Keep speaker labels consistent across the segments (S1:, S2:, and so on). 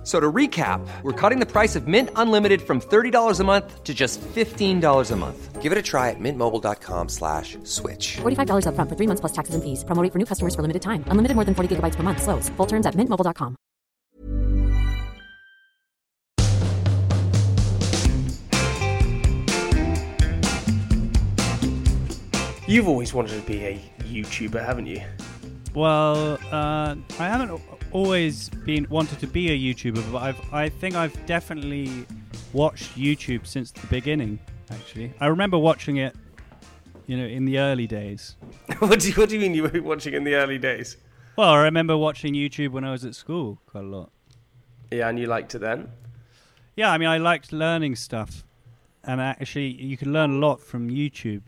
S1: F- So to recap, we're cutting the price of Mint Unlimited from $30 a month to just $15 a month.
S2: Give it a try at mintmobile.com slash switch.
S3: $45 upfront for three months plus taxes and fees. Promo rate for new customers for limited time. Unlimited more than 40 gigabytes per month. Slows. Full terms at mintmobile.com.
S4: You've always wanted to be a YouTuber, haven't you?
S5: Well, uh, I haven't al- always been wanted to be a YouTuber, but I've I think I've definitely watched YouTube since the beginning. Actually, I remember watching it, you know, in the early days.
S4: what, do you, what do you mean you were watching in the early days?
S5: Well, I remember watching YouTube when I was at school quite a lot.
S4: Yeah, and you liked it then?
S5: Yeah, I mean, I liked learning stuff, and actually, you can learn a lot from YouTube.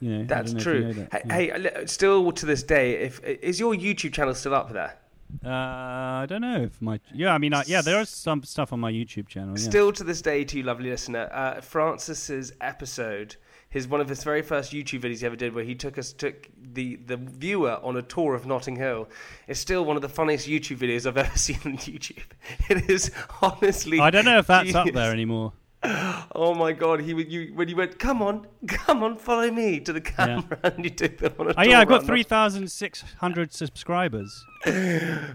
S5: You know,
S4: That's
S5: know if you
S4: true.
S5: know that,
S4: Hey,
S5: yeah.
S4: hey, still to this day, if is your YouTube channel still up there?
S5: Uh, I don't know if my yeah. I mean, I, yeah, there is some stuff on my YouTube channel. Yeah.
S4: Still to this day, to you lovely listener, uh, Francis's episode, his one of his very first YouTube videos he ever did, where he took us took the the viewer on a tour of Notting Hill, is still one of the funniest YouTube videos I've ever seen on YouTube. It is honestly.
S5: I don't know if that's up there anymore.
S4: Oh my god! He would you when you went, come on, come on, follow me to the camera, and you took them on a
S5: Oh yeah, I've got three thousand six hundred subscribers.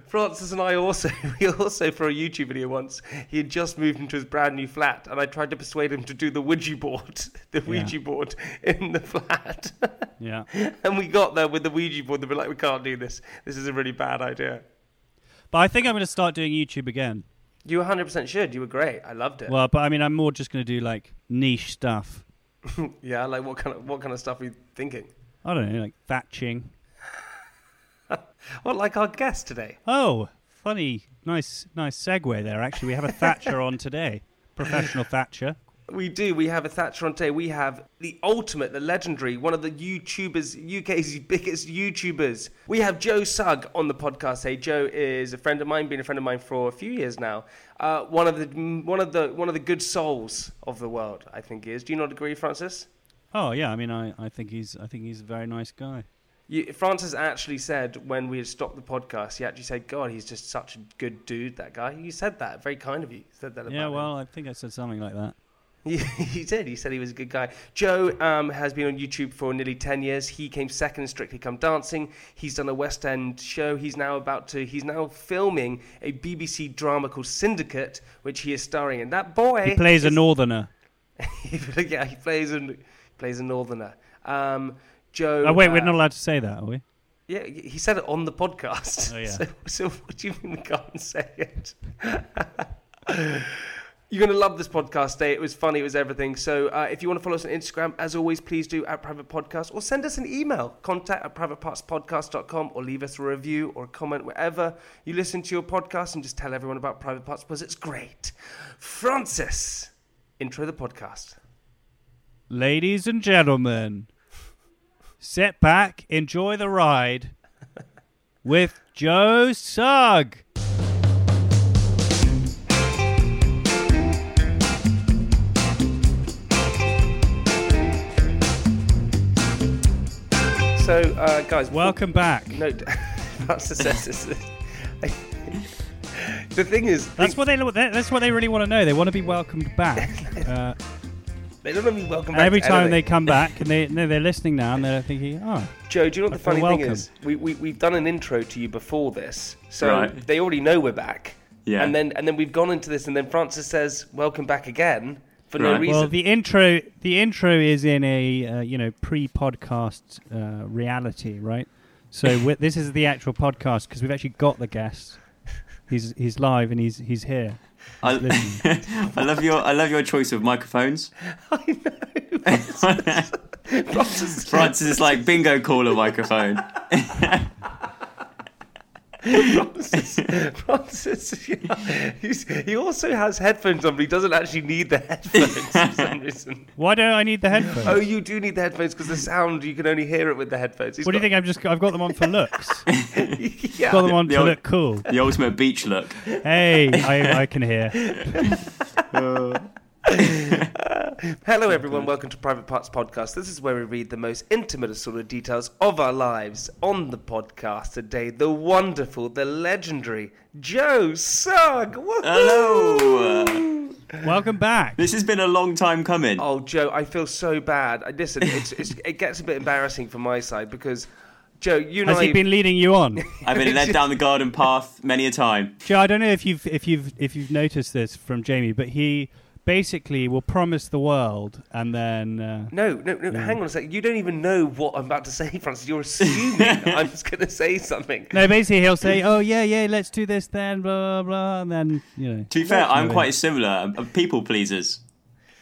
S4: Francis and I also, we also for a YouTube video once, he had just moved into his brand new flat, and I tried to persuade him to do the Ouija board, the Ouija board in the flat.
S5: Yeah.
S4: and we got there with the Ouija board, and we're like, we can't do this. This is a really bad idea.
S5: But I think I'm going to start doing YouTube again.
S4: You 100% should. You were great. I loved it.
S5: Well, but I mean, I'm more just going to do like niche stuff.
S4: yeah, like what kind of what kind of stuff are you thinking?
S5: I don't know, like thatching.
S4: Well, like our guest today.
S5: Oh, funny, nice, nice segue there. Actually, we have a Thatcher on today, professional Thatcher.
S4: We do. We have a Thatcher on today. We have the ultimate, the legendary, one of the YouTubers, UK's biggest YouTubers. We have Joe Sugg on the podcast. Hey, Joe is a friend of mine, been a friend of mine for a few years now. Uh, one of the one of the one of the good souls of the world, I think he is. Do you not agree, Francis?
S5: Oh yeah, I mean, I, I think he's, I think he's a very nice guy.
S4: You, Francis actually said when we had stopped the podcast, he actually said, "God, he's just such a good dude." That guy. You said that. Very kind of you. Said that. About
S5: Yeah,
S4: him.
S5: well, I think I said something like that.
S4: He, he did. He said he was a good guy. Joe um, has been on YouTube for nearly 10 years. He came second in Strictly Come Dancing. He's done a West End show. He's now about to, he's now filming a BBC drama called Syndicate, which he is starring in. That boy.
S5: He plays a northerner.
S4: yeah, he plays a, plays a northerner. Um, Joe.
S5: Oh wait, we're
S4: uh,
S5: not allowed to say that, are we?
S4: Yeah, he said it on the podcast.
S5: Oh, yeah.
S4: So, so what do you mean we can't say it? You're going to love this podcast day. It was funny. It was everything. So uh, if you want to follow us on Instagram, as always, please do at Private Podcast or send us an email, contact at privatepartspodcast.com or leave us a review or a comment wherever you listen to your podcast and just tell everyone about Private Parts because it's great. Francis, intro the podcast.
S5: Ladies and gentlemen, sit back, enjoy the ride with Joe Sugg.
S4: So, uh, guys, before-
S5: Welcome back.
S4: No, Francis says this. the thing is,
S5: That's what they. That's what they really want to know. They want to be welcomed back. Uh,
S4: they don't want to be welcome
S5: and
S4: back
S5: every
S4: to
S5: time
S4: anything.
S5: they come back, and they no, they're listening now, and they're thinking, "Oh,
S4: Joe, do you know what the funny
S5: feel
S4: thing
S5: welcome.
S4: is? We, we, we've done an intro to you before this, so
S6: Right.
S4: they already know we're back.
S6: Yeah.
S4: And then and then we've gone into this, and then Francis says, "Welcome back again," for no reason.
S5: well." The intro, the intro is in a uh, you know pre-podcast uh, reality, right? So this is the actual podcast because we've actually got the guest. He's he's live and he's he's here.
S6: I, I love your I love your choice of microphones.
S4: I Francis,
S6: Francis is like bingo caller microphone.
S4: Francis, Francis yeah, he's, he also has headphones on, but he doesn't actually need the headphones for some reason.
S5: Why don't I need the headphones?
S4: Oh, you do need the headphones because the sound you can only hear it with the headphones. He's
S5: what do you think? I've just I've got them on for looks.
S4: Yeah.
S5: got them on
S6: The
S5: to
S6: old-
S5: look cool.
S6: The ultimate beach look.
S5: Hey, I, I can hear.
S4: Uh, Hello, everyone. Welcome to Private Parts Podcast. This is where we read the most intimate assorted details of our lives. On the podcast today, the wonderful, the legendary Joe Sugg. Woohoo!
S6: Hello.
S5: Welcome back.
S6: This has been a long time coming.
S4: Oh, Joe, I feel so bad. I- Listen, it's, it's, it gets a bit embarrassing from my side because, Joe, you and
S5: Has
S4: I.
S5: he been leading you on?
S6: I've been led down the garden path many a time.
S5: Joe, I don't know if you've if you've if you've noticed this from Jamie, but he basically will promise the world and then uh,
S4: No, no, no. Hang on a second. You don't even know what I'm about to say, Francis. You're assuming I'm just going to say something.
S5: no, basically he'll say, "Oh yeah, yeah, let's do this then," blah blah, blah and then you know.
S6: To be fair, I'm
S5: Really.
S6: quite similar. Uh, People pleasers.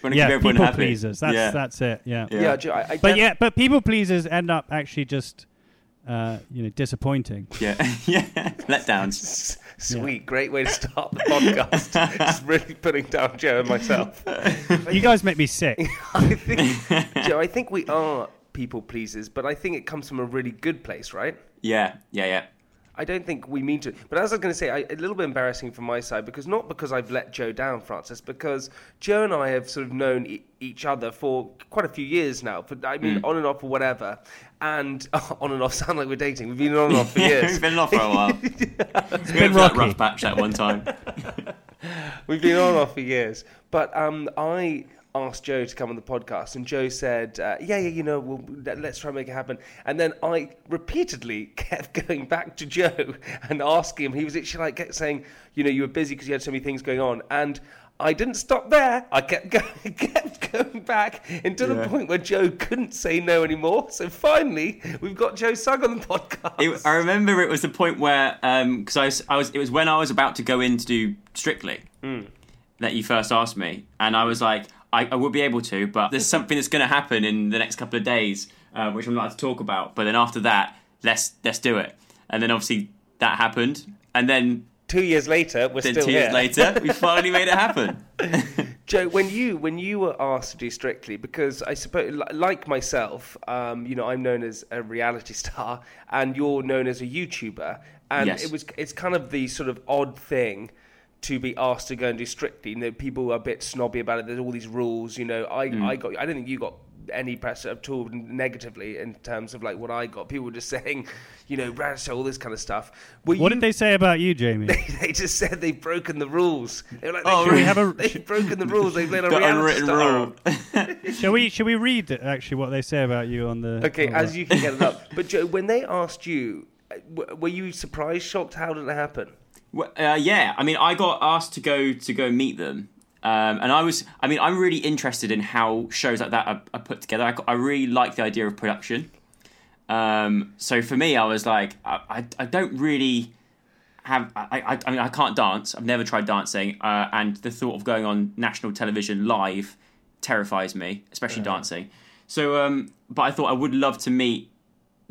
S6: Want to
S5: Yeah, people
S6: happy.
S5: pleasers. That's
S6: yeah.
S5: that's it. Yeah.
S6: Yeah.
S4: Yeah, I, I
S5: But yeah, but people pleasers end up actually just uh, you know disappointing.
S6: Yeah. yeah. Letdowns.
S4: S- Sweet, great way to start the podcast. Just really putting down Joe and myself.
S5: You guys make me sick.
S4: I think, Joe, I think we are people pleasers, but I think it comes from a really good place, right?
S6: Yeah. Yeah. Yeah.
S4: I don't think we mean to. But as I was going to say, I, a little bit embarrassing from my side because not because I've let Joe down, Francis, because Joe and I have sort of known e- each other for quite a few years now. For I mean, on and off or whatever, and on and off sound like we're dating. We've been on and off for years.
S6: We've been off for a while. it's been
S5: been
S6: that
S5: rocky.
S6: rough patch that one time.
S4: We've been on and off for years. But um, I asked Joe to come on the podcast, and Joe said, uh, "Yeah, yeah, you know, we'll, let- let's try and make it happen." And then I repeatedly kept going back to Joe and asking him. He was actually like kept saying, "You know, you were busy because you had so many things going on," and I didn't stop there. I kept going, kept going back until the point where Joe couldn't say no anymore. So finally, we've got Joe Sugg on the podcast.
S6: It, I remember it was the point where, because I, was, I was, it was when I was about to go in to do Strictly that you first asked me, and I was like, I, I will be able to, but there's something that's going to happen in the next couple of days, uh, which I'm not allowed to talk about. But then after that, let's let's do it. And then obviously that happened, and then
S4: Two years later, we're
S6: then
S4: still
S6: two
S4: here.
S6: years later, we finally made it happen.
S4: Joe, when you when you were asked to do Strictly, because I suppose, like myself, um, you know, I'm known as a reality star, and you're known as a YouTuber, and
S6: Yes.
S4: it was it's kind of the sort of odd thing to be asked to go and do Strictly. You know, people are a bit snobby about it. There's all these rules. You know, I
S6: Mm.
S4: I got I don't think you got any press at all negatively in terms of like what I got. People were just saying, you know, radical, all this kind of stuff. Were
S5: What
S4: you,
S5: did they say about you, Jamie?
S4: they just said they've broken the rules. They were like,
S6: Oh,
S4: they
S6: really?
S5: Have a-
S4: they've broken the rules. They've made a
S6: The unwritten
S4: star.
S6: rule.
S5: shall we shall we read actually what they say about you on the?
S4: Okay,
S5: on
S4: as
S5: the-
S4: you can get it up. But Joe, when they asked you, uh, were you surprised, shocked? How did it happen?
S6: Well, uh, yeah, I mean, I got asked to go to go meet them, um, and I was, I mean, I'm really interested in how shows like that are, are put together. I, I really like the idea of production. Um, so for me, I was like, I, I, I don't really have, I, I, I mean, I can't dance. I've never tried dancing, uh, and the thought of going on national television live terrifies me, especially dancing. So, um, but I thought I would love to meet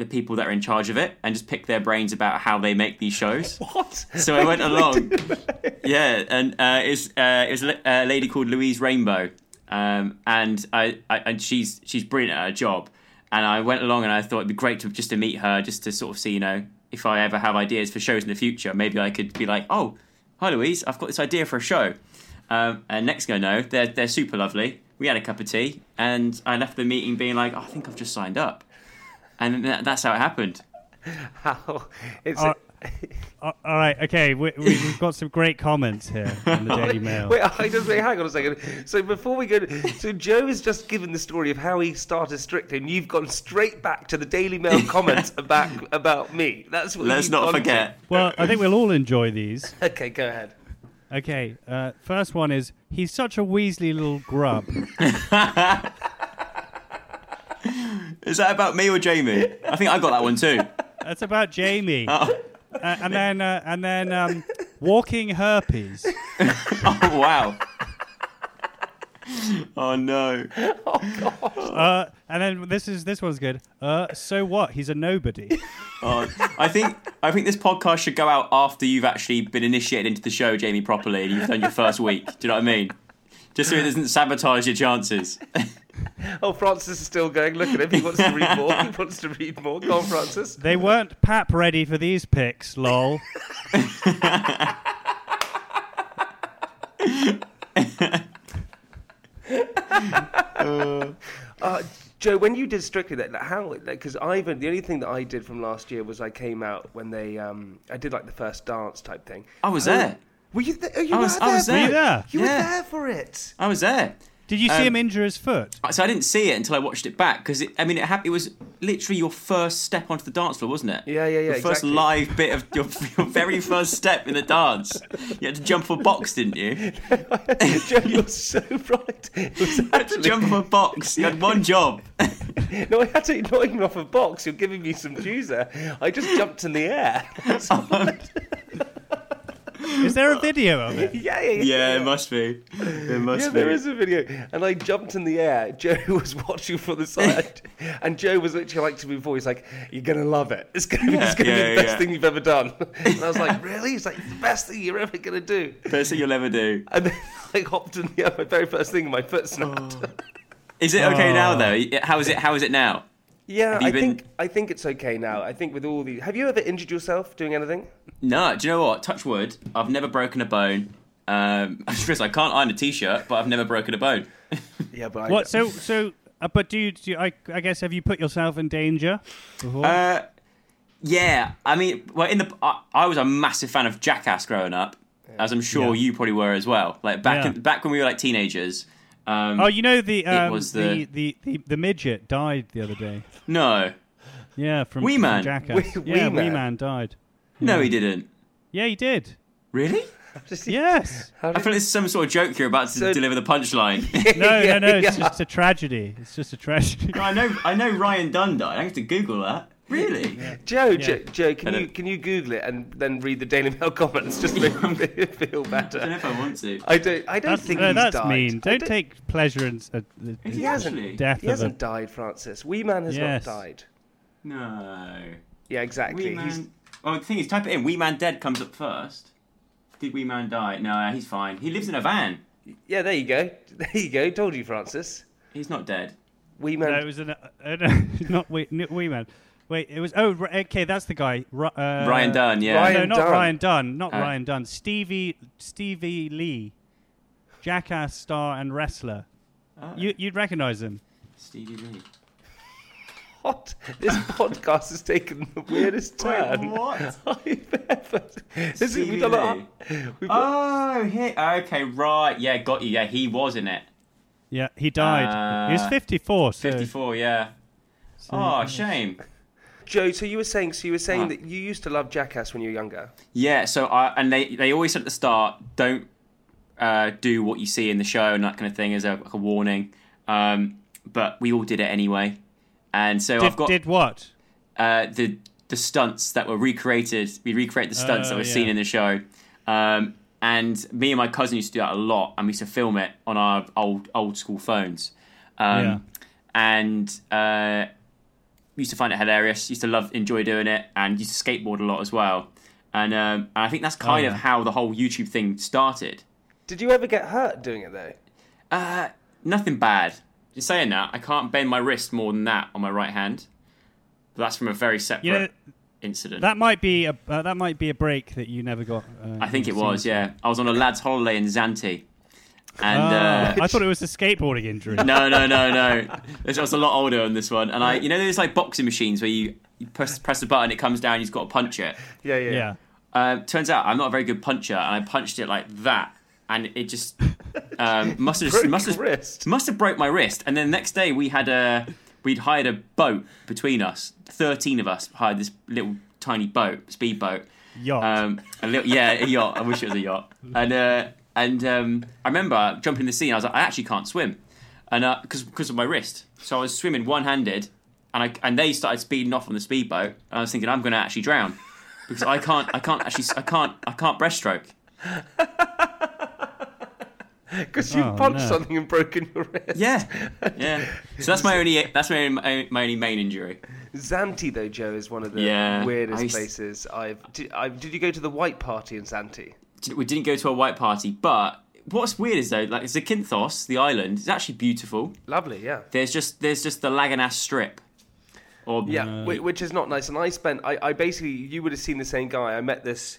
S6: the people that are in charge of it and just pick their brains about how they make these shows.
S4: What?
S6: So I went along. yeah, and uh, it's uh, it was a a lady called Louise Rainbow, um, and I, I and she's she's brilliant at her job. And I went along, and I thought it'd be great to just to meet her, just to sort of see, you know, if I ever have ideas for shows in the future, maybe I could be like, oh, hi Louise, I've got this idea for a show. Um, and next thing I know, they're they're super lovely. We had a cup of tea, and I left the meeting being like, oh, I think I've just signed up, and that's how it happened.
S4: How? It's.
S5: Uh, all right, okay, we, we, we've got some great comments here in the Daily Mail.
S4: Wait, I just wait. Hang on a second. So before we go, so Joe has just given the story of how he started Strictly, and you've gone straight back to the Daily Mail comments about about me. That's what.
S6: Let's not
S4: gone to.
S6: forget.
S5: Well, I think we'll all enjoy these.
S4: Okay, go ahead.
S5: Okay, uh, first one is he's such a Weasley little grub.
S6: Is that about me or Jamie? I think I got that one too.
S5: That's about Jamie. Uh, and then uh, and then um, walking herpes.
S6: Oh wow. Oh no. Oh god.
S5: Uh, and then this is this one's good. Uh, so what? He's a nobody.
S6: Oh, I think I think this podcast should go out after you've actually been initiated into the show, Jamie, properly, and you've done your first week. Do you know what I mean? Just so it doesn't sabotage your chances.
S4: Oh, Francis is still going. Look at him. He wants to read more. He wants to read more. Go on, Francis.
S5: They weren't pap ready for these picks, lol.
S4: Uh, Joe, when you did Strictly, that how? Because Ivan, the only thing that I did from last year was I came out when they, um, I did like the first dance type thing.
S6: I was
S4: Oh,
S6: there.
S4: Were you there? You
S6: I
S4: were
S6: was-
S4: there.
S6: I was
S5: Were you there?
S4: You
S6: Yeah.
S4: were there for it.
S6: I was there.
S5: Did you see
S6: Um,
S5: him injure his foot?
S6: So I didn't see it until I watched it back because I mean it, hap- it was literally your first step onto the dance floor, wasn't it?
S4: Yeah, yeah, yeah,
S6: Your first
S4: exactly.
S6: live bit of your, your very first step in the dance. You had to jump off a box, didn't you?
S4: Joe, you're so right. It was
S6: You had to jump off a box. You had one job.
S4: no, I had to not even off a box. You're giving me some cues there. I just jumped in the air. That's all I did.
S5: Is there a video of it?
S4: yeah, yeah, yeah.
S6: Yeah, it must be. It must
S4: Yeah,
S6: be.
S4: there is a video. And I jumped in the air. Joe was watching from the side. and Joe was literally like to me before, he's like, You're going to love it. It's going to be, it's gonna
S6: Yeah,
S4: be the best
S6: yeah.
S4: thing you've ever done. And I was like, Really? He's like, It's the best thing you're ever going to do.
S6: First thing you'll ever do.
S4: And then I hopped in the air. My very first thing, my foot snapped. Oh.
S6: Is it okay now
S5: Oh.
S6: though? How is it? How is it now?
S4: Yeah, I
S6: been-
S4: think I think it's okay now. I think with all the. Have you ever injured yourself doing anything?
S6: No. Do you know what? Touch wood. I've never broken a bone. Um, Chris, I can't iron a t-shirt, but I've never broken a bone.
S4: Yeah, but I.
S5: What? So, so, uh, but do you, do you, I, I guess, have you put yourself in danger before?
S6: Uh, yeah, I mean, well, in the I, I was a massive fan of Jackass growing up, as I'm sure
S5: Yeah.
S6: you probably were as well. Like back
S5: Yeah.
S6: in, back when we were like teenagers. Um,
S5: oh, you know the um,
S6: was
S5: the...
S6: the-
S5: The, the the midget died the other day.
S6: no,
S5: Yeah, from,
S6: Wee
S5: from
S6: Man.
S5: Jackass.
S4: Wee-
S5: yeah,
S4: Wee
S5: Wee
S4: Man.
S5: Man died.
S6: no, he didn't.
S5: Yeah, he did.
S6: Really?
S5: Yes.
S6: I feel it's some sort of joke you're about to
S4: So-
S6: deliver the punchline.
S5: No,
S4: Yeah,
S5: no, no. It's
S4: yeah.
S5: just a tragedy. It's just a tragedy.
S6: I know, I know. Ryan Dunn died. I have to Google that. Really?
S4: Joe, Joe, Joe, can you can you Google it and then read the Daily Mail comments just to make me feel
S6: I don't know
S4: better?
S6: if I want to.
S4: I don't. I don't
S5: That's,
S4: think
S5: no,
S4: he's
S5: that's
S4: died.
S5: mean.
S4: I
S5: Don't take pleasure in uh, the,
S6: Is
S4: He
S6: he
S4: hasn't.
S5: death
S4: He
S5: of
S4: hasn't died, Francis. Wee Man has
S5: Yes.
S4: not died.
S6: No.
S4: Yeah, exactly.
S6: Wee
S4: He's
S6: Man. Oh, the thing is, type it in. Wee Man dead comes up first. Did Wee Man die? No, he's fine. He lives in a van.
S4: yeah. There you go. There you go. Told you, Francis.
S6: He's not dead.
S4: Wee man.
S5: No, it was an, uh, uh, not Wee, Wee Man. Wait, it was. Oh, okay, that's the guy. Uh,
S6: Ryan Dunn, yeah.
S4: Ryan
S5: no, not
S4: Dunn.
S5: Ryan Dunn. Not
S6: Uh,
S5: Ryan Dunn. Stevie Stevie Lee, Jackass star and wrestler.
S6: Ah.
S5: You, you'd recognize him.
S6: Stevie Lee.
S4: What? This podcast has taken the weirdest turn
S6: what?
S4: I've ever. This is,
S6: Stevie
S4: we've done
S6: Lee.
S4: we've
S6: Oh, he, okay, right. Yeah, got you. Yeah, he was in it.
S5: Yeah, he died. he was
S6: Uh,
S5: 54. So
S6: 54, yeah. Oh, shame.
S4: Joe, so you were saying, so you were saying
S6: Ah.
S4: that you used to love Jackass when you were younger.
S6: Yeah, so I and they they always said at the start, don't uh, do what you see in the show and that kind of thing as a, like a warning. Um, but we all did it anyway, and so
S5: did,
S6: I've got
S5: did what?
S6: uh, the the stunts that were recreated. We recreate the stunts that
S5: Oh,
S6: were
S5: yeah.
S6: seen in the show. Um, and me and my cousin used to do that a lot, and we used to film it on our old old school phones. Um,
S5: Yeah.
S6: And uh, we used to find it hilarious. Used to love, enjoy doing it, and used to skateboard a lot as well. And, um, and I think that's kind of
S5: yeah.
S6: how the whole YouTube thing started.
S4: Did you ever get hurt doing it though?
S6: Uh, nothing bad. Just saying that, I can't bend my wrist more than that on my right hand. But that's from a very separate
S5: You know,
S6: incident.
S5: that might be a uh, that might be a break that you never got. Uh,
S6: I think it was, yeah. I was on a lad's holiday in Zante. And
S5: Ah,
S6: uh,
S5: I thought it was a skateboarding injury.
S6: no, no, no, no. I was a lot older on this one. And I, you know, there's like boxing machines where you, you press press the button, it comes down, you've got to punch it.
S4: Yeah, yeah.
S5: yeah.
S6: Um, turns out I'm not a very good puncher, and I punched it like that, and it just um, must have
S4: Broke
S6: must have
S4: wrist.
S6: must have broke my wrist. And then the next day we had a we'd hired a boat between us. Thirteen of us hired this little tiny boat, speedboat.
S5: Yacht.
S6: Um, a little, yeah, a yacht. I wish it was a yacht. And uh, and um, I remember jumping in the sea. And I was like, I actually can't swim, and because because of my wrist. So I was swimming one handed, and I and they started speeding off on the speedboat. And I was thinking, I'm going to actually drown because I can't I can't actually I can't I can't breaststroke.
S4: Because you
S5: Oh,
S4: punched
S5: no.
S4: something and broken your wrist.
S6: Yeah, yeah. So that's my only that's my only, my only main injury.
S4: Zante though, Joe, is one of the
S6: Yeah,
S4: weirdest
S6: I used-
S4: places I've. Did, I, did you go to the white party in Zante?
S6: We didn't go to a white party, but what's weird is though, like Zakynthos, the island, is actually beautiful.
S4: Lovely, yeah.
S6: There's just there's just the Laganas Strip, or
S4: Yeah, whi- which is not nice. And I spent, I, I basically, you would have seen the same guy. I met this.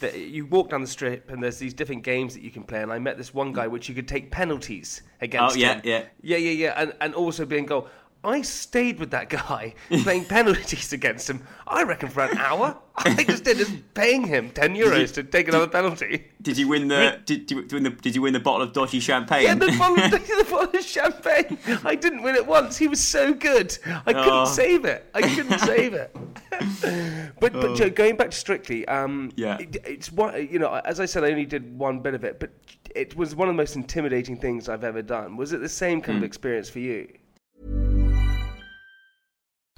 S4: That you walk down the strip and there's these different games that you can play. And I met this one guy which you could take penalties against.
S6: Oh, yeah,
S4: him.
S6: yeah.
S4: yeah, yeah, yeah, and and also being goal. I stayed with that guy playing penalties against him. I reckon for an hour. I just did is paying him ten euros to take another penalty.
S6: Did you win the did, did, you win the did you win the bottle of dodgy champagne?
S4: Yeah, the bottle, the bottle of champagne. I didn't win it once. He was so good. I couldn't
S6: Oh.
S4: save it. I couldn't save it. but but Joe, going back to Strictly, um,
S6: Yeah.
S4: it, it's one. You know, as I said, I only did one bit of it, but it was one of the most intimidating things I've ever done. Was it the same kind of experience for you?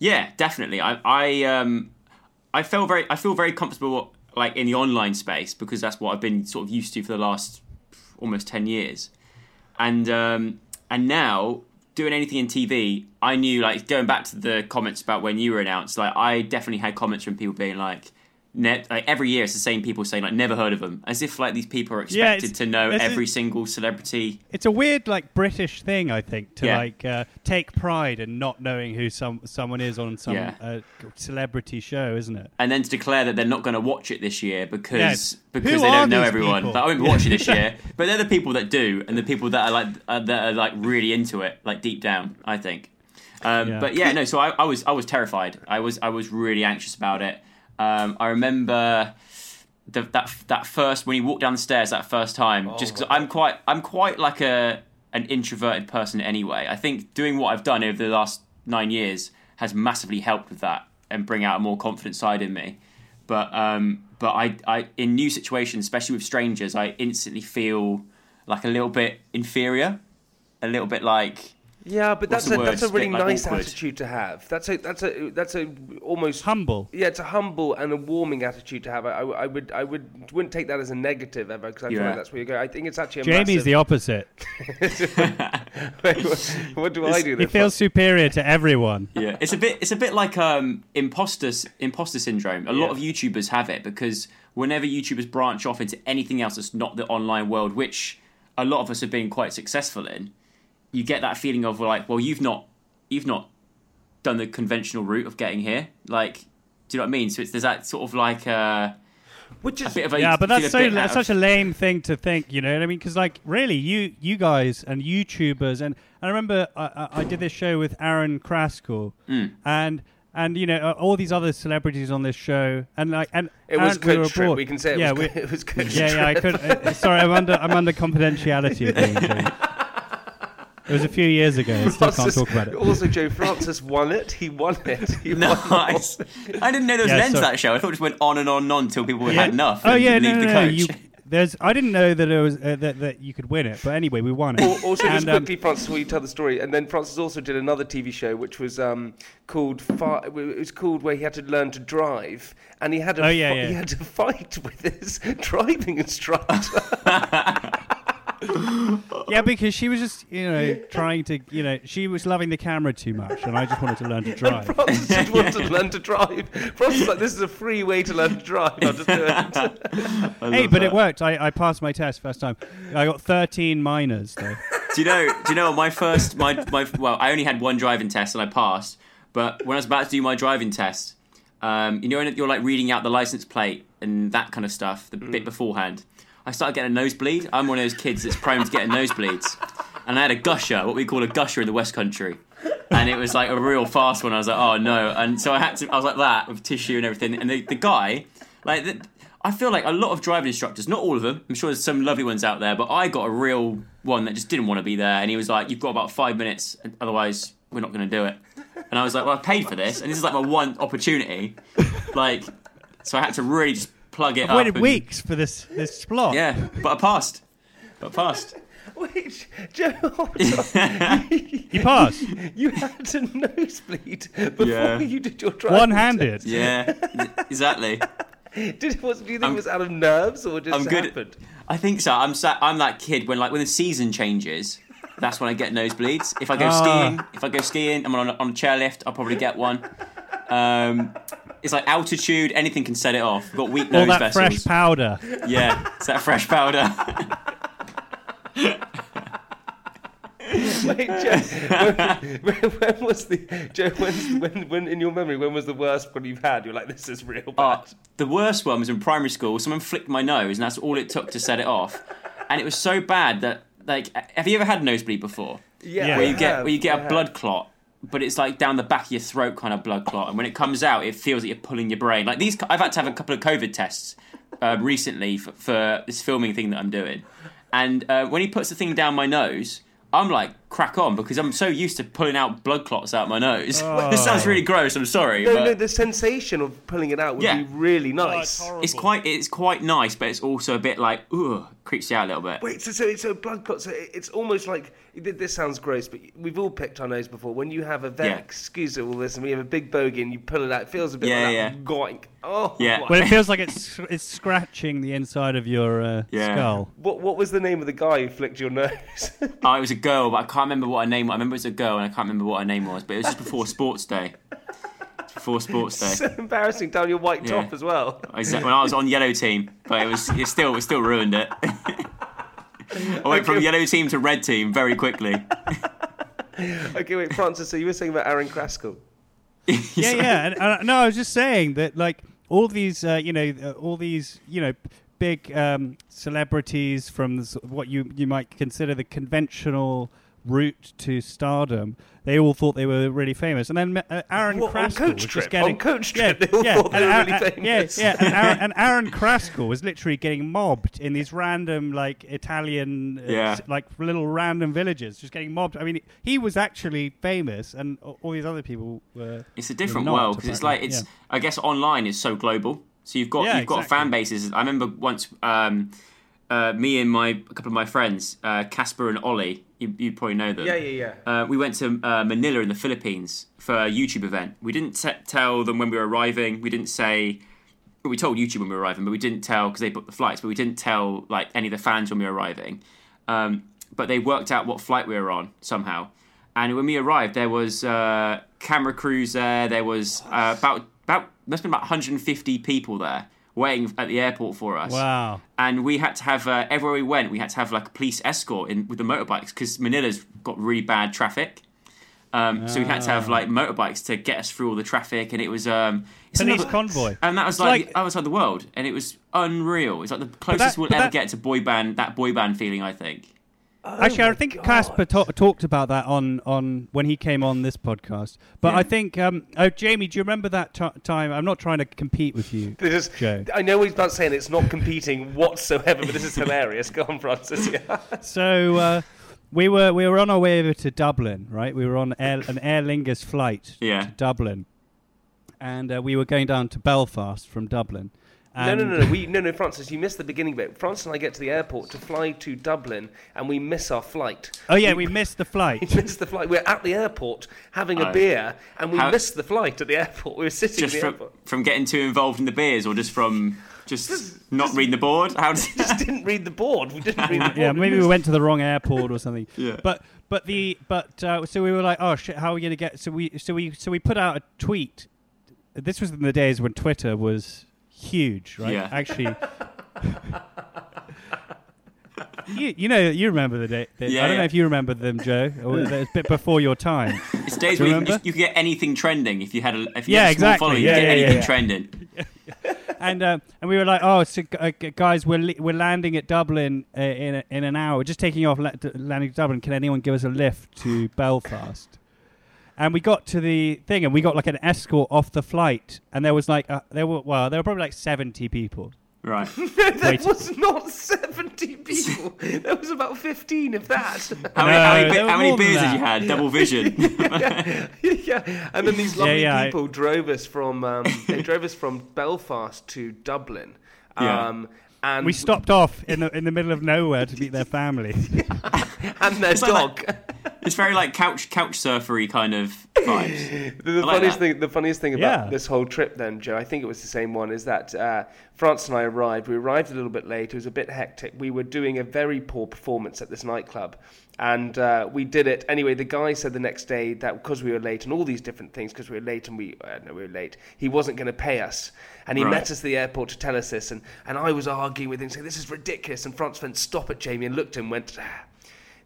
S6: Yeah, definitely. I I um I feel very I feel very comfortable like in the online space because that's what I've been sort of used to for the last almost ten years, and um and now doing anything in TV, I knew like going back to the comments about when you were announced, like I definitely had comments from people being like. Ne- like every year, it's the same people saying like never heard of them, as if like these people are expected
S5: it's-
S6: to know every single celebrity.
S5: It's a weird, like British thing, I think, to
S6: Yeah.
S5: like uh, take pride in not knowing who some someone is on some
S6: Yeah.
S5: uh, celebrity show, isn't it?
S6: and then to declare that they're not going to watch it this year because because
S5: Who
S6: they don't know everyone. Like, I won't be watching this year, but they're the people that do, and the people that are like uh, that are like really into it, like deep down. I think. Um,
S5: Yeah.
S6: But yeah, no. So I, I was I was terrified. I was I was really anxious about it. Um, I remember the, that that first when you walk down the stairs that first time,
S5: Oh
S6: just because I'm quite I'm quite like a an introverted person anyway. I think doing what I've done over the last nine years has massively helped with that and bring out a more confident side in me. But um, but I, I in new situations, especially with strangers, I instantly feel like a little bit inferior, a little bit like
S4: Yeah, but
S6: What's
S4: that's
S6: the
S4: a, that's a really
S6: Bit, like,
S4: nice
S6: awkward.
S4: attitude to have. That's a that's a that's a almost
S5: Humble.
S4: Yeah, it's a humble and a warming attitude to have. I, I would I would wouldn't take that as a negative ever because I feel
S6: Yeah.
S4: like that's where you go. I think it's actually a
S5: Jamie's
S4: massive,
S5: the opposite.
S4: what, what do I do?
S5: He
S4: then?
S5: feels superior to everyone.
S6: yeah, it's a bit it's a bit like um imposter imposter syndrome. A lot of YouTubers have it because whenever YouTubers branch off into anything else that's not the online world, which a lot of us have been quite successful in, you get that feeling of like, well, you've not you've not done the conventional route of getting here. Like, do you know what I mean? So it's there's that sort of like uh,
S4: Which
S6: a
S4: is
S6: bit of a
S5: yeah, but that's so that's
S6: of-
S5: such a lame thing to think. You know what I mean? Because like, really, you you guys and YouTubers and I remember I, I, I did this show with Aaron Kraskell
S6: Hmm.
S5: and. And you know uh, all these other celebrities on this show, and like, and
S4: it was
S5: and we
S4: trip.
S5: abroad.
S4: We can say it
S5: yeah,
S4: was,
S5: we,
S4: it was coach
S5: yeah, yeah. I could. Uh, sorry, I'm under I'm under confidentiality agreement. Jamie. It was a few years ago. I still can't
S4: Francis-
S5: talk about it.
S4: Also, Joe Francis won it. He won it. He won
S6: Nice. I didn't know there was
S5: Yeah,
S6: an end to
S5: so-
S6: that show. I thought it just went on and on and on until people
S5: Yeah.
S6: had enough.
S5: Oh
S6: and
S5: yeah,
S6: leave
S5: no, no,
S6: the
S5: no.
S6: coach.
S5: You, there's. I didn't know that it was uh, that that you could win it, but anyway, we won it.
S4: Al- Also, just
S5: And, um,
S4: quickly, Francis, will you tell the story? And then Francis also did another TV show, which was um, called Far- it was called where he had to learn to drive, and he had to
S5: Oh, yeah,
S4: fi-
S5: yeah.
S4: he had to fight with his driving instructor.
S5: Yeah, because she was just, you know, trying to, you know, she was loving the camera too much, and I just wanted to learn to drive.
S4: Francis just wanted to learn to drive. Francis was like, "This is a free way to learn to drive. I'll just do it."
S5: hey, but it worked. I, I passed my test first time. I got 13 minors, though.
S6: Do you know? Do you know my first my my well? I only had one driving test and I passed. But when I was about to do my driving test, um, you know, when you're like reading out the license plate and that kind of stuff, the bit beforehand, I started getting a nosebleed. I'm one of those kids that's prone to getting nosebleeds, and I had a gusher, what we call a gusher in the West Country. And it was like a real fast one. I was like, oh no! And so I had to. I was like that with tissue and everything. And the, the guy, like, the, I feel like a lot of driving instructors, not all of them. I'm sure there's some lovely ones out there, but I got a real one that just didn't want to be there. And he was like, "You've got about five minutes, otherwise we're not going to do it. And I was like, well, I paid for this, and this is like my one opportunity. Like, so I had to really just plug it
S5: I've
S6: up.
S5: waited
S6: and-
S5: weeks for this this plot.
S6: Yeah, but I passed. But I passed.
S4: Wait, Joe, hold.
S5: You passed.
S4: you had a nosebleed before
S6: Yeah.
S4: you did your driving
S5: One-handed.
S6: Yeah, exactly.
S4: test. Did was, do you think
S6: I'm-
S4: it was out of nerves or just
S6: I'm good.
S4: happened?
S6: I think so. I'm sa- I'm that kid when like when the season changes. That's when I get nosebleeds. If I go
S5: Ah.
S6: skiing, if I go skiing, I'm on a, on a chairlift. I'll probably get one. Um, it's like altitude. Anything can set it off. I've got weak
S5: All
S6: nose
S5: that
S6: vessels.
S5: fresh powder.
S6: Yeah, it's that fresh powder.
S4: Wait, Joe, when, when, when was the Joe? When's, when, when in your memory, when was the worst one you've had? You're like, this is real oh, bad.
S6: Oh, the worst one was in primary school. Someone flicked my nose, and that's all it took to set it off. And it was so bad that, like, have you ever had a nosebleed before?
S4: yeah,
S6: where you get
S4: have,
S6: where you get a
S4: have.
S6: blood clot, but it's like down the back of your throat kind of blood clot, and when it comes out, it feels like you're pulling your brain. Like these, I've had to have a couple of COVID tests uh, recently for, for this filming thing that I'm doing, and uh, when he puts the thing down my nose. I'm like crack on because I'm so used to pulling out blood clots out my nose. this sounds really gross. I'm sorry,
S4: No,
S6: but
S4: no, the sensation of pulling it out would
S6: Yeah.
S4: be really nice.
S6: it's quite it's quite nice, but it's also a bit like ooh, creeps you out a little bit.
S4: Wait, so so, so blood clots. So it's almost like this sounds gross, but we've all picked our nose before. When you have a very
S6: Yeah.
S4: excuse all this, and we have a big bogey, and you pull it out, it feels a bit
S6: Yeah,
S4: like
S6: yeah.
S4: that goink. Oh,
S6: Yeah.
S4: my-
S5: Well, it feels like it's it's scratching the inside of your uh,
S6: Yeah.
S5: skull.
S4: What what was the name of the guy who flicked your nose?
S6: Oh, it was a girl, but I can't remember what her name was. I remember it was a girl, and I can't remember what her name was. But it was just before sports day. It's before sports day.
S4: so embarrassing down your white
S6: Yeah.
S4: top as well.
S6: Exactly. When I was on yellow team, but it was it still it still ruined it. I went from yellow team to red team very quickly.
S4: Okay, wait, Francis. So you were saying about Aaron Kraskell?
S5: Yeah, yeah. And, and, no, I was just saying that like all these, uh, you know, uh, all these, you know, big um, celebrities from the, what you you might consider the conventional route to stardom. They all thought they were really famous, and then uh, Aaron
S4: What, on
S5: Kraskell
S4: Coach
S5: was
S4: Trip?
S5: just getting
S4: On Coach trip.
S5: yeah,
S4: Trip, they all
S5: yeah,
S4: thought they
S5: and
S4: were
S5: Aaron-
S4: really
S5: uh,
S4: famous.
S5: Yeah, yeah, and Aaron, and Aaron Kraskell was literally getting mobbed in these random like Italian, uh,
S6: Yeah.
S5: s- like little random villages, just getting mobbed. I mean, he was actually famous, and all these other people were.
S6: It's a different
S5: not,
S6: world because it's like it's.
S5: yeah.
S6: I guess online is so global. So you've got
S5: Yeah,
S6: you've got
S5: exactly.
S6: fan bases. I remember once um, uh, me and my a couple of my friends, uh, Casper and Ollie. You, you probably know them.
S4: Yeah, yeah,
S6: Uh, we went to uh, Manila in the Philippines for a YouTube event. We didn't te- tell them when we were arriving. We didn't say. We told YouTube when we were arriving, but we didn't tell because they booked the flights. But we didn't tell like any of the fans when we were arriving. Um, but they worked out what flight we were on somehow. And when we arrived, there was uh, camera crews there. There was uh, about about must have been about 150 people there waiting at the airport for us.
S5: Wow.
S6: and we had to have uh, everywhere we went we had to have like a police escort in with the motorbikes because manila's got really bad traffic. Um, so we had to have like motorbikes to get us through all the traffic and it was um it's
S5: Police
S6: another-
S5: convoy.
S6: and that was like,
S5: like-
S6: the other side of the world and it was unreal. It's like the closest we'll ever
S5: that-
S6: get to boy band that boy band feeling i think
S5: Actually, I think Casper ta- talked about that on, on when he came on this podcast. But
S6: Yeah.
S5: I think, um, oh, Jamie, do you remember that ti time? I'm not trying to compete with you,
S4: This is,
S5: Joe.
S4: I know he's about saying it's not competing whatsoever, but this is hilarious. Go on, Francis. Yeah.
S5: So uh, we were we were on our way over to Dublin, right? We were on Air, an Aer Lingus flight
S6: Yeah.
S5: to Dublin, and uh, we were going down to Belfast from Dublin.
S4: No,
S5: And
S4: no, no, no. We, no, no, Francis, you missed the beginning bit. Francis and I get to the airport to fly to Dublin, and we miss our flight.
S5: Oh yeah, we missed the flight.
S4: We missed the flight. We're at the airport having a
S6: Oh.
S4: beer, and we
S6: How-
S4: missed the flight at the airport. We were sitting
S6: just
S4: in the
S6: from,
S4: airport.
S6: from getting too involved in the beers or just from just not reading the board how did
S4: Just didn't read the board. We didn't read the board.
S5: yeah, maybe we went to the wrong airport or something.
S6: Yeah.
S5: But but the but uh, so we were like, oh shit, how are we gonna get? So we so we so we put out a tweet. This was in the days when Twitter was huge, right?
S6: Yeah.
S5: Actually. You, you know you remember the day. the-
S6: Yeah,
S5: I don't know if you remember them, Joe. Or it's a bit before your time.
S6: it's days
S5: you
S6: where you,
S5: remember?
S6: you could get anything trending if you had a if you
S5: Yeah,
S6: had a small
S5: exactly.
S6: following you
S5: Yeah,
S6: could get
S5: yeah, yeah,
S6: anything
S5: yeah.
S6: trending
S5: and uh, and we were like, oh, so, uh, g- guys, we're li- we're landing at Dublin uh, in a, in an hour. We're just taking off la- landing to Dublin. Can anyone give us a lift to Belfast? And we got to the thing, and we got like an escort off the flight, and there was like uh, there were well, there were probably like seventy people
S6: Right.
S4: there
S5: Wait.
S4: was not 70 people. there was about 15, of that.
S6: How many, how many, be- how many beers did you had? Double vision.
S4: yeah, yeah. and then these lovely
S5: yeah, I-
S4: people drove us from um, they drove us from Belfast to Dublin.
S6: Yeah.
S4: Um, and
S5: We stopped off in the in the middle of nowhere to meet their family.
S4: and their
S6: It's like
S4: dog.
S6: it's very like couch couch surfery kind of vibes.
S4: The, the
S6: I like
S4: funniest
S6: that.
S4: thing, the funniest thing about
S5: Yeah.
S4: this whole trip, then, Joe, I think it was the same one, is that uh, France and I arrived. We arrived a little bit late. It was a bit hectic. We were doing a very poor performance at this nightclub, and uh, we did it anyway. The guy said the next day that because we were late and all these different things, because we were late and we uh, no, we were late, he wasn't going to pay us, and he
S6: Right.
S4: met us at the airport to tell us this, and and I was arguing with him, saying this is ridiculous, and Franz went stop it, Jamie, and looked at him, and went. "Ah,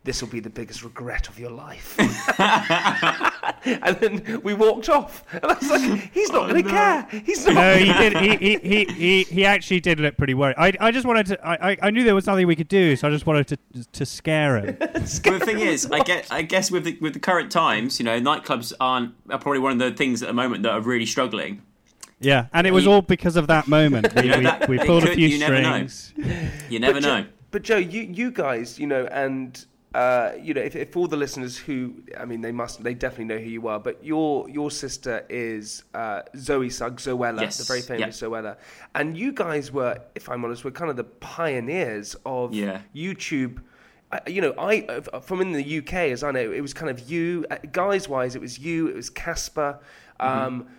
S4: This will be the biggest regret of your life. and then we walked off. And I was like, he's not going to care. He's not.
S5: no, he did. He, he, he, he, he actually did look pretty worried. I, I just wanted to. I, I- I knew there was nothing we could do, so I just wanted to to scare him.
S6: But the thing is, I get, I guess with the, with the current times, you know, nightclubs aren't are probably one of the things at the moment that are really struggling.
S5: Yeah, and it was
S6: You-
S5: all because of that moment. We,
S6: You know, that-
S5: we
S6: it
S5: pulled a few
S6: you never know.
S5: strings.
S6: You never
S4: but
S6: know.
S4: Joe, but Joe, you you guys, you know, and uh, you know, if, if all the listeners who, I mean, they must, they definitely know who you are. But your your sister is uh, Zoe Sugg, Zoella,
S6: Yes,
S4: the very famous Zoella, and you guys were, if I'm honest, were kind of the pioneers of
S6: Yeah.
S4: YouTube. Uh, you know, I uh, from in the UK, as I know, it was kind of you, uh, guys wise, it was you, it was Casper.
S6: Mm-hmm.
S4: Um, uh,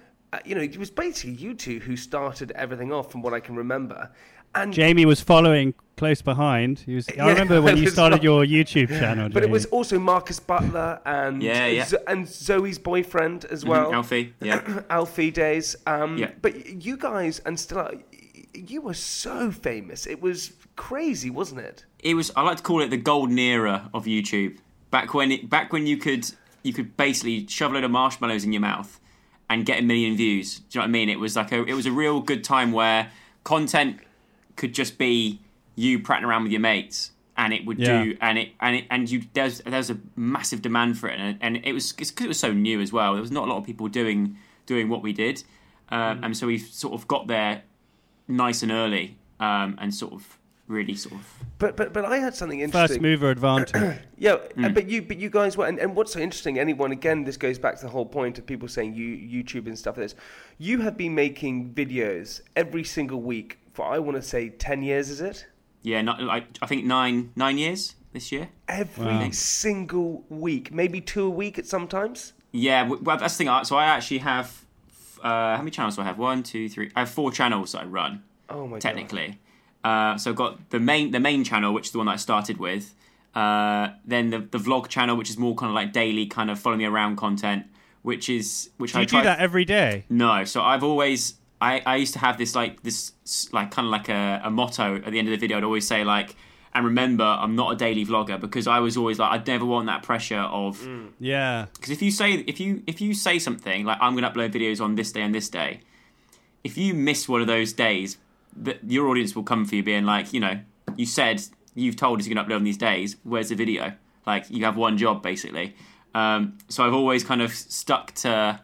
S4: you know, it was basically you two who started everything off, from what I can remember. And
S5: Jamie was following close behind. He was.
S4: Yeah,
S5: I remember when you started
S4: not-
S5: your YouTube channel.
S4: But it was also Marcus Butler and
S6: Yeah, yeah.
S4: Zo- and Zoe's boyfriend as well,
S6: Alfie, yeah.
S4: Alfie Deyes. Um,
S6: Yeah.
S4: But you guys and Stella, you were so famous. It was crazy, wasn't it?
S6: it was I like to call it the golden era of YouTube. Back when it, back when you could you could basically shove a load of marshmallows in your mouth and get a million views. Do you know what I mean? It was like a it was a real good time where content could just be you prattling around with your mates and it would
S5: Yeah.
S6: do and it and it and you there's there's a massive demand for it and, and it was because it was so new as well. There was not a lot of people doing doing what we did, um, and so we sort of got there nice and early um, and sort of really sort of
S4: But but but I had something interesting.
S5: first mover advantage.
S4: Yeah, uh, but you but you guys were and, and what's so interesting? Anyone again? This goes back to the whole point of people saying you YouTube and stuff. Like this, you have been making videos every single week for I want to say ten years. Is it?
S6: Yeah, not, like I think nine nine years this year.
S4: Every
S5: Wow.
S4: single week, maybe two a week at sometimes.
S6: Yeah, well that's the thing. So I actually have uh, how many channels do I have? One, two, three. I have four channels that I run
S4: Oh my god!
S6: Technically. Uh, so I've got the main the main channel, which is the one that I started with. Uh, then the the vlog channel, which is more kind of like daily, kind of follow me around content, which is which
S5: Do
S6: I
S5: you
S6: try
S5: do that every day?
S6: No, so I've always I, I used to have this like this like kind of like a, a motto at the end of the video. I'd always say like, and remember, I'm not a daily vlogger because I was always like I'd never want that pressure of
S5: Yeah.
S6: because if you say if you if you say something like I'm going to upload videos on this day and this day, if you miss one of those days, that your audience will come for you, being like, you know, you said you've told us you're going to upload on these days. Where's the video? Like you have one job basically. Um, so I've always kind of stuck to,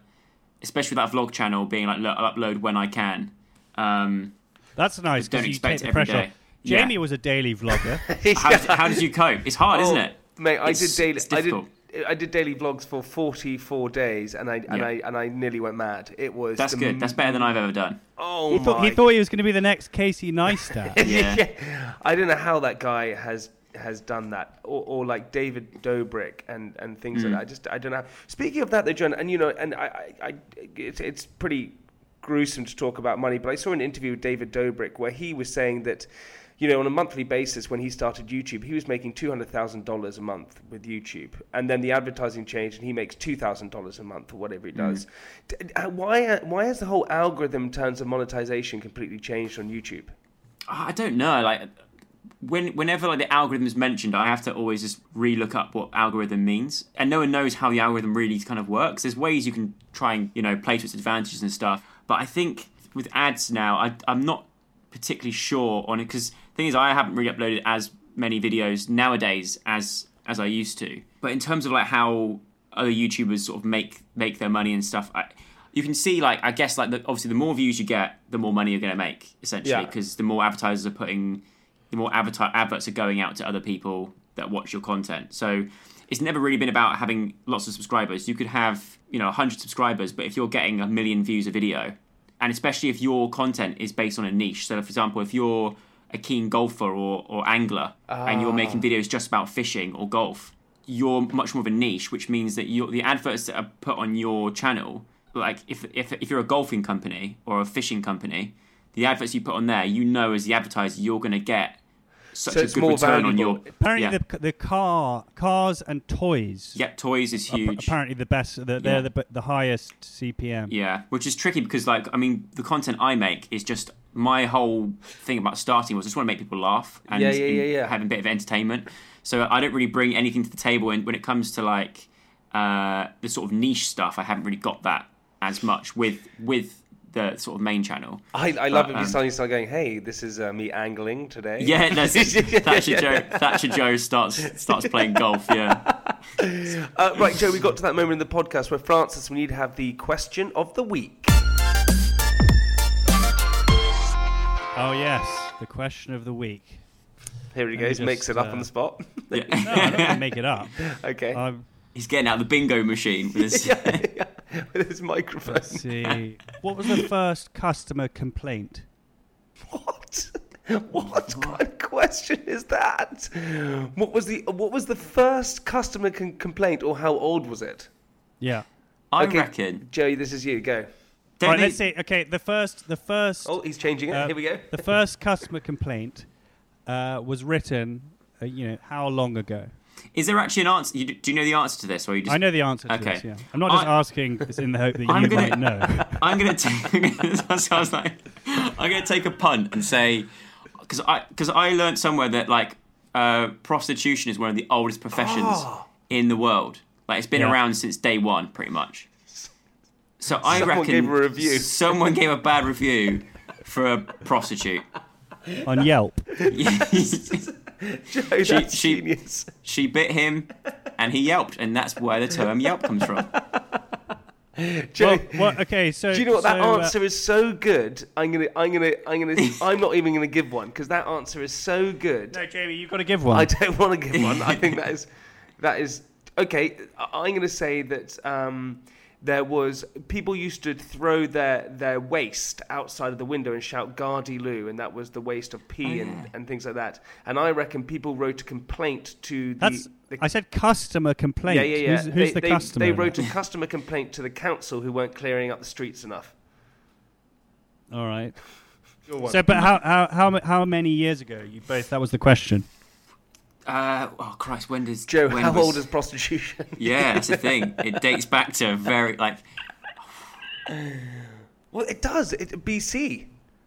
S6: especially with that vlog channel, being like, look, I'll upload when I can. Um,
S5: That's nice
S6: Don't
S5: because you
S6: expect
S5: take the pressure.
S6: day.
S5: off.
S6: Yeah.
S5: Jamie was a daily vlogger.
S6: how, does, how does you cope? It's hard, isn't
S4: Oh,
S6: it?
S4: Mate, I
S6: It's-
S4: did daily.
S6: it's
S4: I
S6: difficult.
S4: did. I did daily vlogs for 44 days, and I and
S6: Yeah.
S4: I and I nearly went mad. It was
S6: That's
S4: the
S6: good. That's better than I've ever done.
S4: Oh
S5: he, thought,
S4: my!
S5: he thought he was going to be the next Casey Neistat.
S6: Yeah.
S4: I don't know how that guy has has done that, or, or like David Dobrik and, and things
S6: Hmm.
S4: like that. I just I don't know. Speaking of that, though, John, and you know, and I, I, I it's, it's pretty gruesome to talk about money, but I saw an interview with David Dobrik where he was saying that. You know, on a monthly basis, when he started YouTube, he was making two hundred thousand dollars a month with YouTube, and then the advertising changed, and he makes two thousand dollars a month or whatever he does. D- uh, Why? uh, Why has the whole algorithm in terms of monetization completely changed on YouTube?
S6: I don't know. Like when whenever like the algorithm is mentioned, I have to always just re-look up what algorithm means, and no one knows how the algorithm really kind of works. There's ways you can try and you know play to its advantages and stuff, but I think with ads now, I, I'm not particularly sure on it because thing is, I haven't really uploaded as many videos nowadays as as I used to. But in terms of like how other YouTubers sort of make make their money and stuff, I you can see like I guess like the, obviously the more views you get, the more money you're going to make essentially
S4: Yeah.
S6: because the more advertisers are putting, the more adverti- adverts are going out to other people that watch your content. So it's never really been about having lots of subscribers. You could have you know 100 subscribers, but if you're getting a million views a video, and especially if your content is based on a niche. So for example, if you're a keen golfer or, or angler and you're making ah. videos just about fishing or golf, you're much more of a niche, which means that you're, the adverts that are put on your channel, like if, if, if you're a golfing company or a fishing company, the adverts you put on there, you know as the advertiser, you're going to get such
S4: So
S6: a
S4: it's
S6: good
S4: more
S6: return on your.
S4: valuable.
S5: Apparently,
S6: yeah.
S5: the the car, cars and toys.
S6: yeah, toys is huge.
S5: apparently the best. The, They're the the highest CPM.
S6: Yeah, which is tricky because, like, I mean, the content I make is just my whole thing about starting was I just want to make people laugh and,
S4: Yeah, yeah, yeah, yeah.
S6: have a bit of entertainment. So I don't really bring anything to the table. And when it comes to like uh, the sort of niche stuff, I haven't really got that as much with with the sort of main channel.
S4: I, I love
S6: But,
S4: it. You
S6: um,
S4: suddenly start going, "Hey, this is uh, me angling today."
S6: Yeah, that's Thatcher Joe. Thatcher Joe starts starts playing golf. Yeah.
S4: Uh, right, Joe, we got to that moment in the podcast where Francis, we need to have the question of the week.
S5: Oh yes, the question of the week.
S4: Here he
S5: Let me
S4: goes, makes it up
S5: uh,
S4: on the spot.
S6: yeah.
S5: No, I don't make it up.
S4: okay.
S5: Um,
S6: He's getting out the bingo machine with his.
S4: With his microphone.
S5: let's see. What was the first customer complaint?
S4: What? What kind of question is that? What was the what was the first customer con- complaint, or how old was it?
S6: Yeah, I
S5: Yeah.
S4: Okay,
S6: reckon.
S4: Joey, this is you. Go.
S6: Don't
S5: Right,
S6: they-
S5: let's see. Okay, the first, the first,
S4: Oh, he's changing it.
S5: uh,
S4: Here we go.
S5: the first customer complaint uh, was written. Uh, you know how long ago?
S6: Is there actually an answer? You, do you know the answer to this, or you just?
S5: I know the answer to
S6: Okay.
S5: this. Yeah, I'm not just
S6: I-
S5: asking this in the hope that
S6: I'm
S5: you
S6: gonna-
S5: might know.
S6: I'm gonna take. I was like, I'm gonna take a punt and say, because I because I learned somewhere that like uh, prostitution is one of the oldest professions in the world. Like it's been
S5: Yeah.
S6: around since day one, pretty much. So I
S4: Someone
S6: reckon
S4: gave a review.
S6: Someone gave a bad review for a prostitute.
S5: on Yelp.
S4: Joe,
S6: she-
S4: that's
S6: she-
S4: genius.
S6: she bit him, and he yelped, and that's where the term Yelp comes from.
S4: Joe,
S5: Well, well, okay, so
S4: do you know what that
S5: so, uh,
S4: answer is so good? I'm gonna, I'm gonna, I'm gonna. I'm not even gonna give one because that answer is so good.
S5: no, Jamie, you've got to give one.
S4: I don't want to give one. I think that is that is okay. I- I'm going to say that um, there was people used to throw their their waste outside of the window and shout "Gardy Lou," and that was the waste of pee oh, and, and things like that. And I reckon people wrote a complaint to the.
S5: That's.
S4: the
S5: I said customer complaint.
S4: yeah, yeah, yeah.
S5: Who's, who's
S4: they,
S5: the
S4: they,
S5: customer?
S4: They wrote a customer complaint to the council who weren't clearing up the streets enough.
S5: All right. So, but how how how how many years ago? You both. That was the question.
S6: Uh, oh Christ, when does
S4: Joe,
S6: when
S4: how
S6: was-
S4: old is prostitution?
S6: Yeah, that's the thing. It dates back to very like
S4: well, it does. It BC.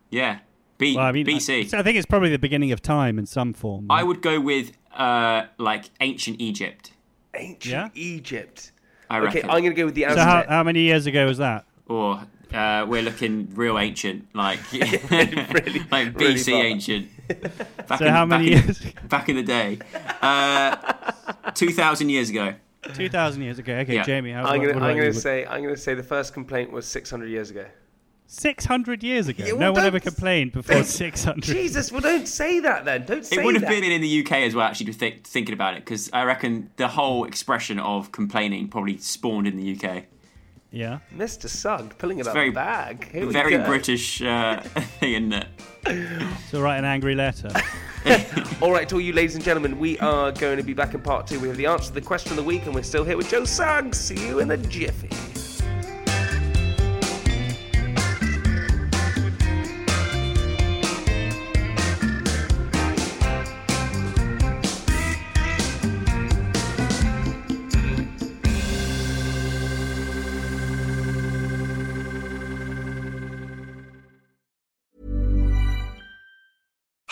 S6: yeah, B,
S5: Well, I mean,
S6: BC.
S5: I, I think it's probably the beginning of time in some form.
S6: I would go with uh like ancient Egypt.
S4: Ancient
S5: Yeah?
S4: Egypt.
S6: I reckon.
S4: Okay, I'm going to go with the
S5: so how how many years ago was that?
S6: Or uh, we're looking real ancient, like like BC
S4: far.
S6: ancient. Back
S5: So how many
S6: back in- back in the day, uh, two thousand years ago.
S5: Two thousand years ago. Okay,
S6: Yeah.
S5: Jamie. How,
S4: I'm gonna,
S5: what
S4: I'm
S5: about
S4: gonna
S5: you?
S4: say, I'm gonna say the first complaint was 600 years ago.
S5: six hundred years ago.
S4: Yeah, well,
S5: no one ever complained before six hundred.
S4: Jesus, well, don't say that then. Don't say
S6: It would have
S4: that.
S6: been in the UK as well, actually, think, thinking about it, because I reckon the whole expression of complaining probably spawned in the UK.
S5: Yeah.
S4: Mr. Sugg pulling it out
S6: very-
S4: of the bag. Here we
S6: Very
S4: go.
S6: British uh, thing, isn't it?
S5: So write an angry letter.
S4: All right, to all you ladies and gentlemen, we are going to be back in part two. We have the answer to the question of the week, and we're still here with Joe Sugg. See you in a jiffy.